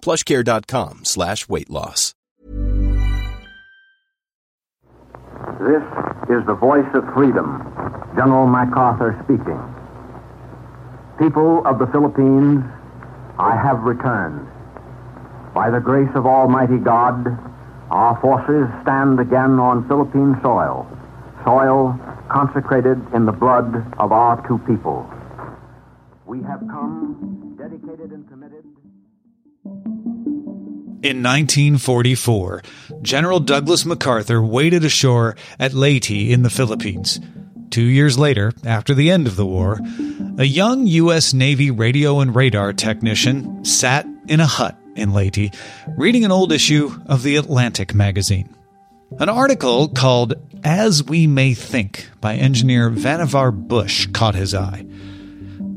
plushcare.com slash weight loss. This is the voice of freedom. General MacArthur speaking. People of the Philippines, I have returned. By the grace of Almighty God, our forces stand again on Philippine soil, soil consecrated in the blood of our two people. We have come In 1944, General Douglas MacArthur waded ashore at Leyte in the Philippines. Two years later, after the end of the war, a young U.S. Navy radio and radar technician sat in a hut in Leyte reading an old issue of the Atlantic magazine. An article called As We May Think by engineer Vannevar Bush caught his eye.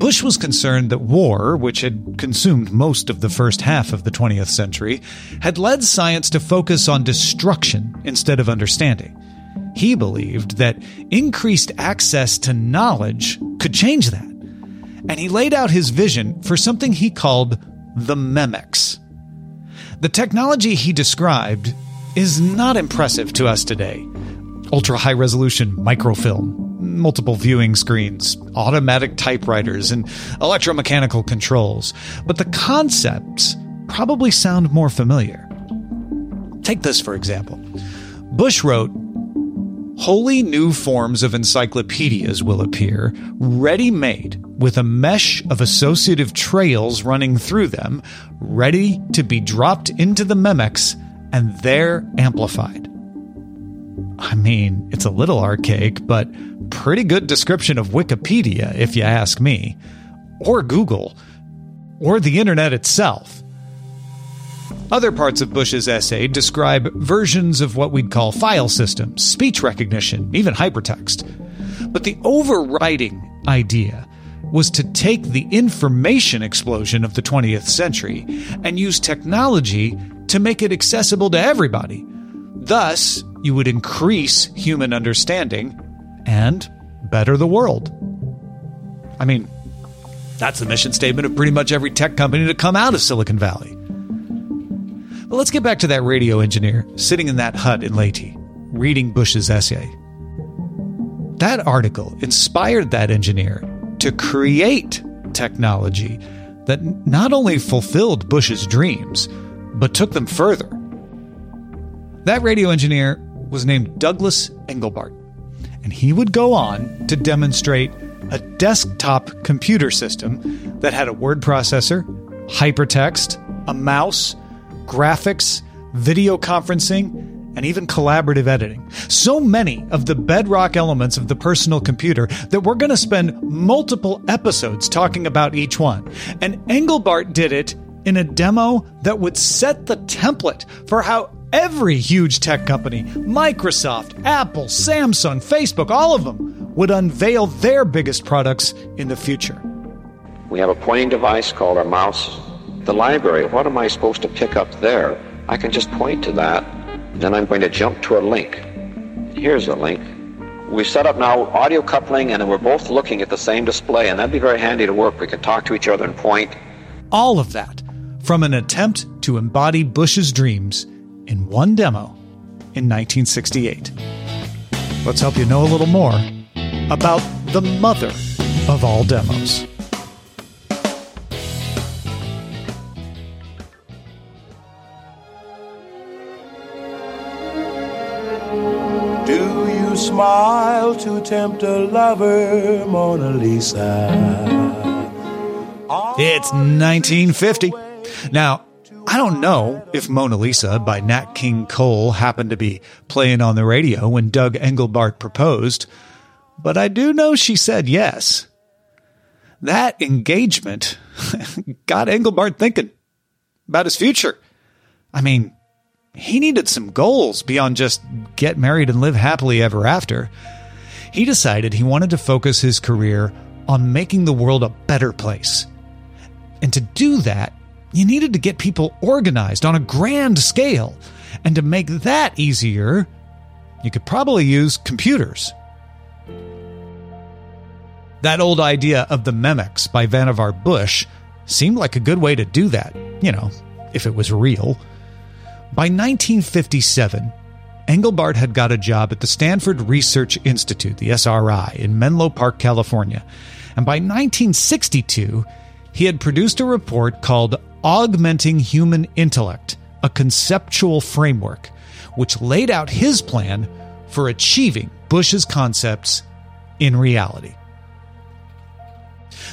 Bush was concerned that war, which had consumed most of the first half of the 20th century, had led science to focus on destruction instead of understanding. He believed that increased access to knowledge could change that. And he laid out his vision for something he called the Memex. The technology he described is not impressive to us today. Ultra high resolution microfilm, multiple viewing screens, automatic typewriters, and electromechanical controls. But the concepts probably sound more familiar. Take this, for example. Bush wrote, Wholly new forms of encyclopedias will appear, ready made, with a mesh of associative trails running through them, ready to be dropped into the Memex and there amplified. I mean, it's a little archaic, but pretty good description of Wikipedia, if you ask me, or Google, or the internet itself. Other parts of Bush's essay describe versions of what we'd call file systems, speech recognition, even hypertext. But the overriding idea was to take the information explosion of the 20th century and use technology to make it accessible to everybody. Thus, you would increase human understanding and better the world. I mean, that's the mission statement of pretty much every tech company to come out of Silicon Valley. But let's get back to that radio engineer sitting in that hut in Leyte, reading Bush's essay. That article inspired that engineer to create technology that not only fulfilled Bush's dreams, but took them further. That radio engineer was named Douglas Engelbart, and he would go on to demonstrate a desktop computer system that had a word processor, hypertext, a mouse, graphics, video conferencing, and even collaborative editing. So many of the bedrock elements of the personal computer that we're going to spend multiple episodes talking about each one. And Engelbart did it in a demo that would set the template for how every huge tech company, Microsoft, Apple, Samsung, Facebook, all of them, would unveil their biggest products in the future. We have a pointing device called our mouse. The library, what am I supposed to pick up there? I can just point to that. Then I'm going to jump to a link. Here's a link. We've set up now audio coupling and we're both looking at the same display, and that'd be very handy to work. We can talk to each other and point. All of that from an attempt to embody Bush's dreams in one demo in 1968. Let's help you know a little more about the mother of all demos. Do you smile to tempt a lover, Mona Lisa? It's 1950. Now, I don't know if Mona Lisa by Nat King Cole happened to be playing on the radio when Doug Engelbart proposed, but I do know she said yes. That engagement got Engelbart thinking about his future. I mean, he needed some goals beyond just get married and live happily ever after. He decided he wanted to focus his career on making the world a better place. And to do that, you needed to get people organized on a grand scale. And to make that easier, you could probably use computers. That old idea of the Memex by Vannevar Bush seemed like a good way to do that, you know, if it was real. By 1957, Engelbart had got a job at the Stanford Research Institute, the SRI, in Menlo Park, California. And by 1962, he had produced a report called Augmenting Human Intellect, a conceptual framework, which laid out his plan for achieving Bush's concepts in reality.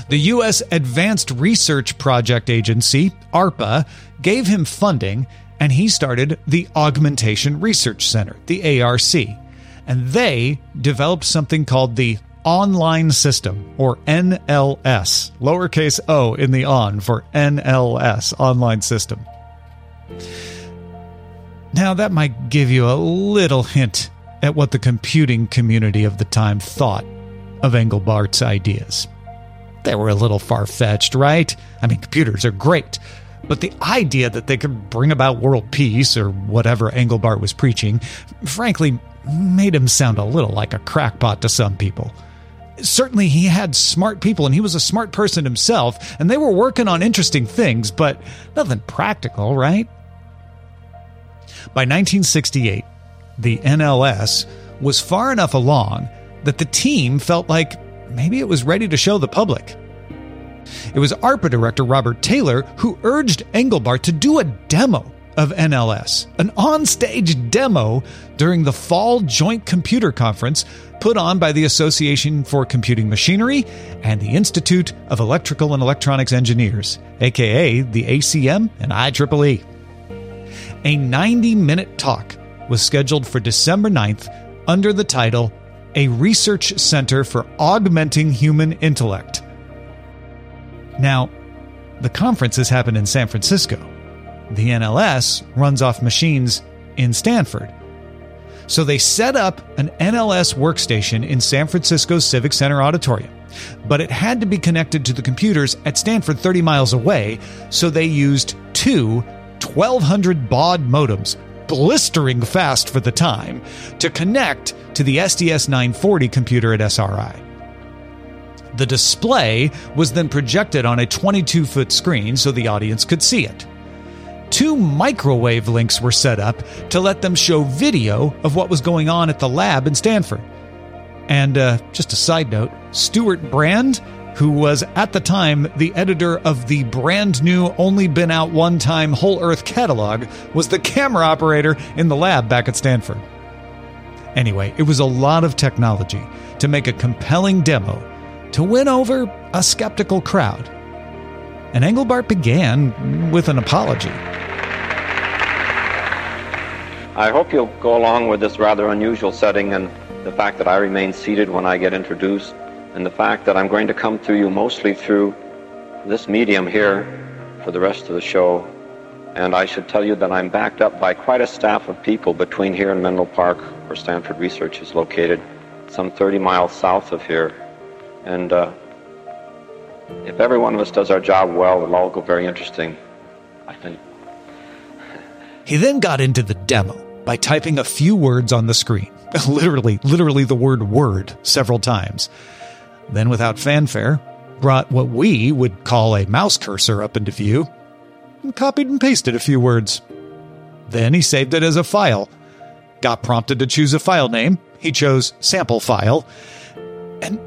The U.S. Advanced Research Project Agency, ARPA, gave him funding and he started the Augmentation Research Center, the ARC. And they developed something called the Online System, or NLS, lowercase o in the on for NLS, Online System. Now, that might give you a little hint at what the computing community of the time thought of Engelbart's ideas. They were a little far fetched, right? I mean, computers are great, but the idea that they could bring about world peace or whatever Engelbart was preaching, frankly, made him sound a little like a crackpot to some people. Certainly, he had smart people and he was a smart person himself, and they were working on interesting things, but nothing practical, right? By 1968, the NLS was far enough along that the team felt like maybe it was ready to show the public. It was ARPA director Robert Taylor who urged Engelbart to do a demo of NLS, an onstage demo during the Fall Joint Computer Conference put on by the Association for Computing Machinery and the Institute of Electrical and Electronics Engineers, aka the ACM and IEEE. A 90 minute talk was scheduled for December 9th under the title A Research Center for Augmenting Human Intellect. Now, the conference has happened in San Francisco. The NLS runs off machines in Stanford. So they set up an NLS workstation in San Francisco's Civic Center Auditorium. But it had to be connected to the computers at Stanford 30 miles away, so they used two 1200 baud modems, blistering fast for the time, to connect to the SDS 940 computer at SRI. The display was then projected on a 22 foot screen so the audience could see it. Two microwave links were set up to let them show video of what was going on at the lab in Stanford. And uh, just a side note Stewart Brand, who was at the time the editor of the brand new, only been out one time Whole Earth catalog, was the camera operator in the lab back at Stanford. Anyway, it was a lot of technology to make a compelling demo to win over a skeptical crowd. And Engelbart began with an apology. I hope you'll go along with this rather unusual setting and the fact that I remain seated when I get introduced, and the fact that I'm going to come to you mostly through this medium here for the rest of the show. And I should tell you that I'm backed up by quite a staff of people between here and Menlo Park, where Stanford Research is located, some 30 miles south of here. And uh, if every one of us does our job well, it'll all go very interesting, I think. He then got into the demo by typing a few words on the screen. literally, literally the word word several times. Then, without fanfare, brought what we would call a mouse cursor up into view and copied and pasted a few words. Then he saved it as a file. Got prompted to choose a file name. He chose sample file. And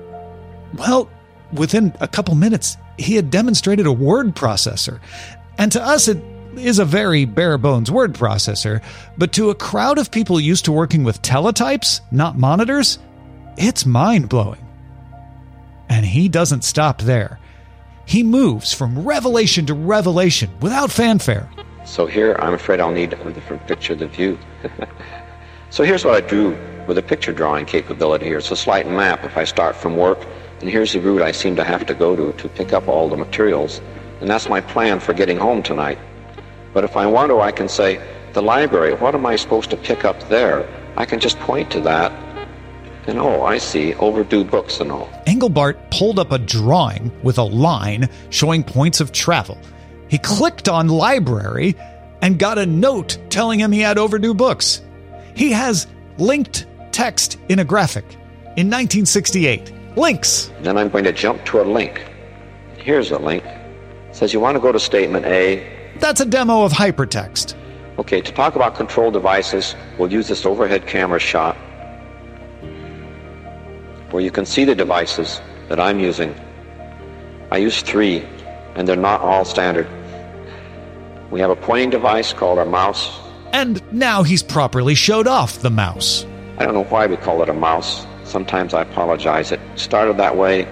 well, within a couple minutes, he had demonstrated a word processor. And to us, it is a very bare bones word processor, but to a crowd of people used to working with teletypes, not monitors, it's mind blowing. And he doesn't stop there. He moves from revelation to revelation without fanfare. So here, I'm afraid I'll need a different picture of the view. so here's what I drew with a picture drawing capability here. It's a slight map if I start from work, and here's the route I seem to have to go to to pick up all the materials. And that's my plan for getting home tonight. But if I want to, I can say, the library, what am I supposed to pick up there? I can just point to that. And oh, I see, overdue books and all. Engelbart pulled up a drawing with a line showing points of travel. He clicked on library and got a note telling him he had overdue books. He has linked text in a graphic in 1968. Links. Then I'm going to jump to a link. Here's a link. It says you want to go to statement A. That's a demo of hypertext. Okay, to talk about control devices, we'll use this overhead camera shot where you can see the devices that I'm using. I use three, and they're not all standard. We have a pointing device called our mouse. And now he's properly showed off the mouse. I don't know why we call it a mouse. Sometimes I apologize. It started that way,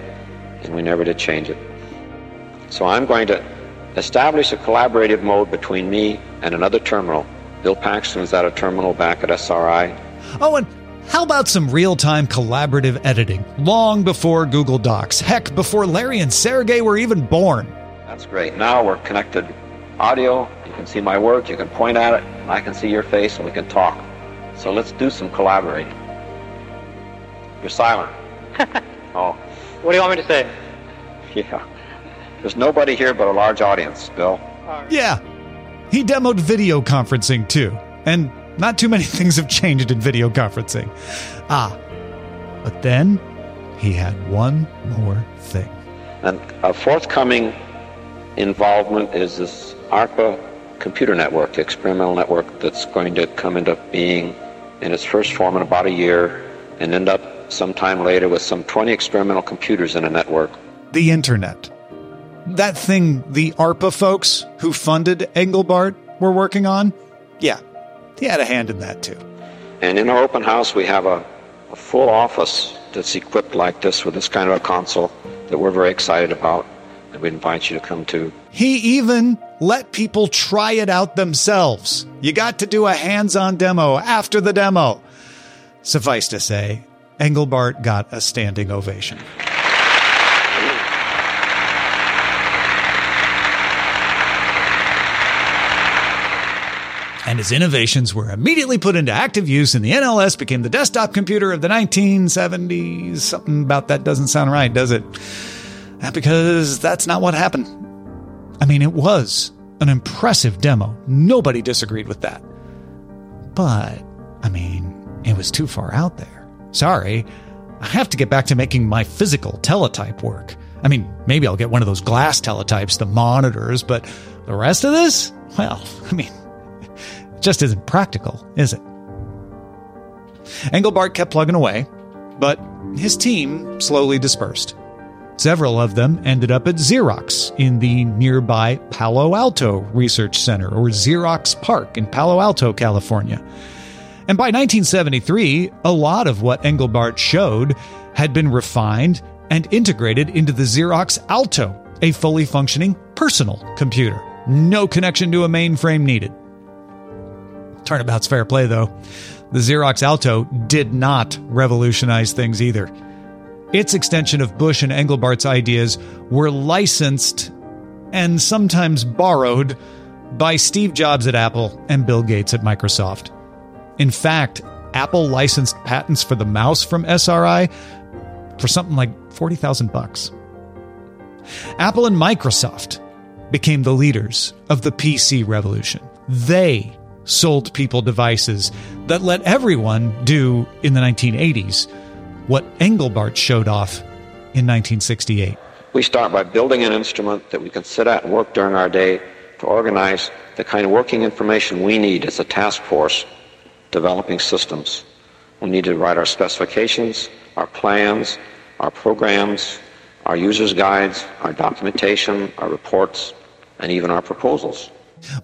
and we never did change it. So I'm going to establish a collaborative mode between me and another terminal. Bill Paxton is at a terminal back at SRI. Oh, and how about some real time collaborative editing? Long before Google Docs. Heck, before Larry and Sergey were even born. That's great. Now we're connected audio. You can see my work, you can point at it, and I can see your face, and we can talk. So let's do some collaborating. You're silent. oh. What do you want me to say? Yeah. There's nobody here but a large audience, Bill. Yeah. He demoed video conferencing too. And not too many things have changed in video conferencing. Ah. But then he had one more thing. And a forthcoming involvement is this ARPA computer network, the experimental network that's going to come into being in its first form in about a year and end up sometime later with some 20 experimental computers in a network. The internet. That thing the ARPA folks who funded Engelbart were working on? Yeah, he had a hand in that too. And in our open house, we have a, a full office that's equipped like this with this kind of a console that we're very excited about and we invite you to come to. He even let people try it out themselves. You got to do a hands on demo after the demo. Suffice to say, Engelbart got a standing ovation. And his innovations were immediately put into active use, and the NLS became the desktop computer of the 1970s. Something about that doesn't sound right, does it? Uh, because that's not what happened. I mean, it was an impressive demo. Nobody disagreed with that. But, I mean, it was too far out there. Sorry. I have to get back to making my physical teletype work. I mean, maybe I'll get one of those glass teletypes, the monitors, but the rest of this? Well, I mean, just isn't practical, is it? Engelbart kept plugging away, but his team slowly dispersed. Several of them ended up at Xerox in the nearby Palo Alto Research Center, or Xerox PARC in Palo Alto, California. And by 1973, a lot of what Engelbart showed had been refined and integrated into the Xerox Alto, a fully functioning personal computer. No connection to a mainframe needed. Turnabout's fair play, though. The Xerox Alto did not revolutionize things either. Its extension of Bush and Engelbart's ideas were licensed and sometimes borrowed by Steve Jobs at Apple and Bill Gates at Microsoft. In fact, Apple licensed patents for the mouse from SRI for something like 40,000 bucks. Apple and Microsoft became the leaders of the PC revolution. They sold people devices that let everyone do in the 1980s what Engelbart showed off in 1968. We start by building an instrument that we can sit at and work during our day to organize the kind of working information we need as a task force developing systems. We need to write our specifications, our plans, our programs, our users' guides, our documentation, our reports, and even our proposals.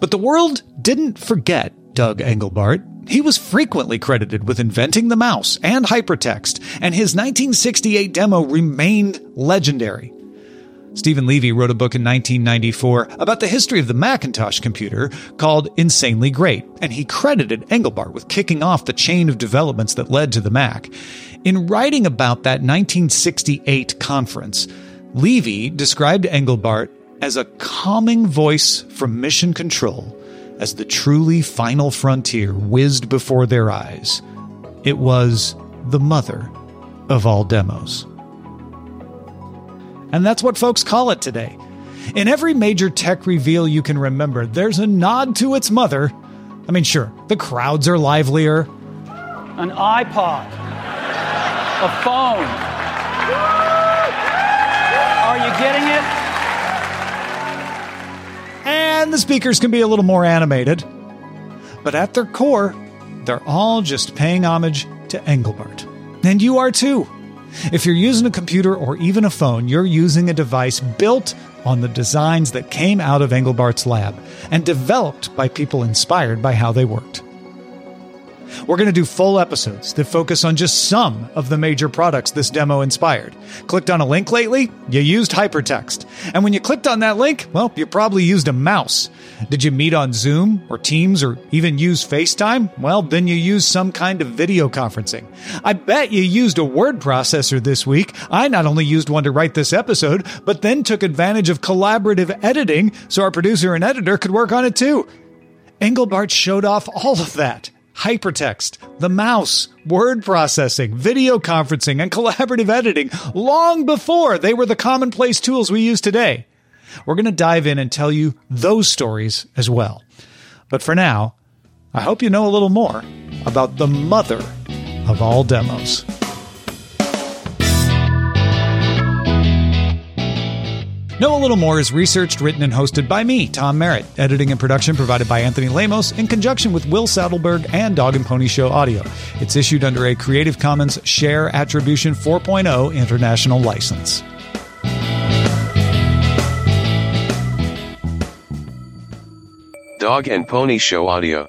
But the world didn't forget Doug Engelbart. He was frequently credited with inventing the mouse and hypertext, and his 1968 demo remained legendary. Steven Levy wrote a book in 1994 about the history of the Macintosh computer called Insanely Great, and he credited Engelbart with kicking off the chain of developments that led to the Mac. In writing about that 1968 conference, Levy described Engelbart as a calming voice from mission control as the truly final frontier whizzed before their eyes. It was the mother of all demos. And that's what folks call it today. In every major tech reveal you can remember, there's a nod to its mother. I mean, sure, the crowds are livelier. An iPod, a phone. Are you getting And the speakers can be a little more animated. But at their core, they're all just paying homage to Engelbart. And you are too. If you're using a computer or even a phone, you're using a device built on the designs that came out of Engelbart's lab and developed by people inspired by how they worked. We're going to do full episodes that focus on just some of the major products this demo inspired. Clicked on a link lately? You used hypertext. And when you clicked on that link, well, you probably used a mouse. Did you meet on Zoom or Teams or even use FaceTime? Well, then you used some kind of video conferencing. I bet you used a word processor this week. I not only used one to write this episode, but then took advantage of collaborative editing so our producer and editor could work on it too. Engelbart showed off all of that hypertext, the mouse, word processing, video conferencing, and collaborative editing long before they were the commonplace tools we use today. We're going to dive in and tell you those stories as well. But for now, I hope you know a little more about the mother of all demos. Know a Little More is researched, written, and hosted by me, Tom Merritt. Editing and production provided by Anthony Lemos in conjunction with Will Saddleberg and Dog and Pony Show Audio. It's issued under a Creative Commons Share Attribution 4.0 international license. Dog and Pony Show Audio.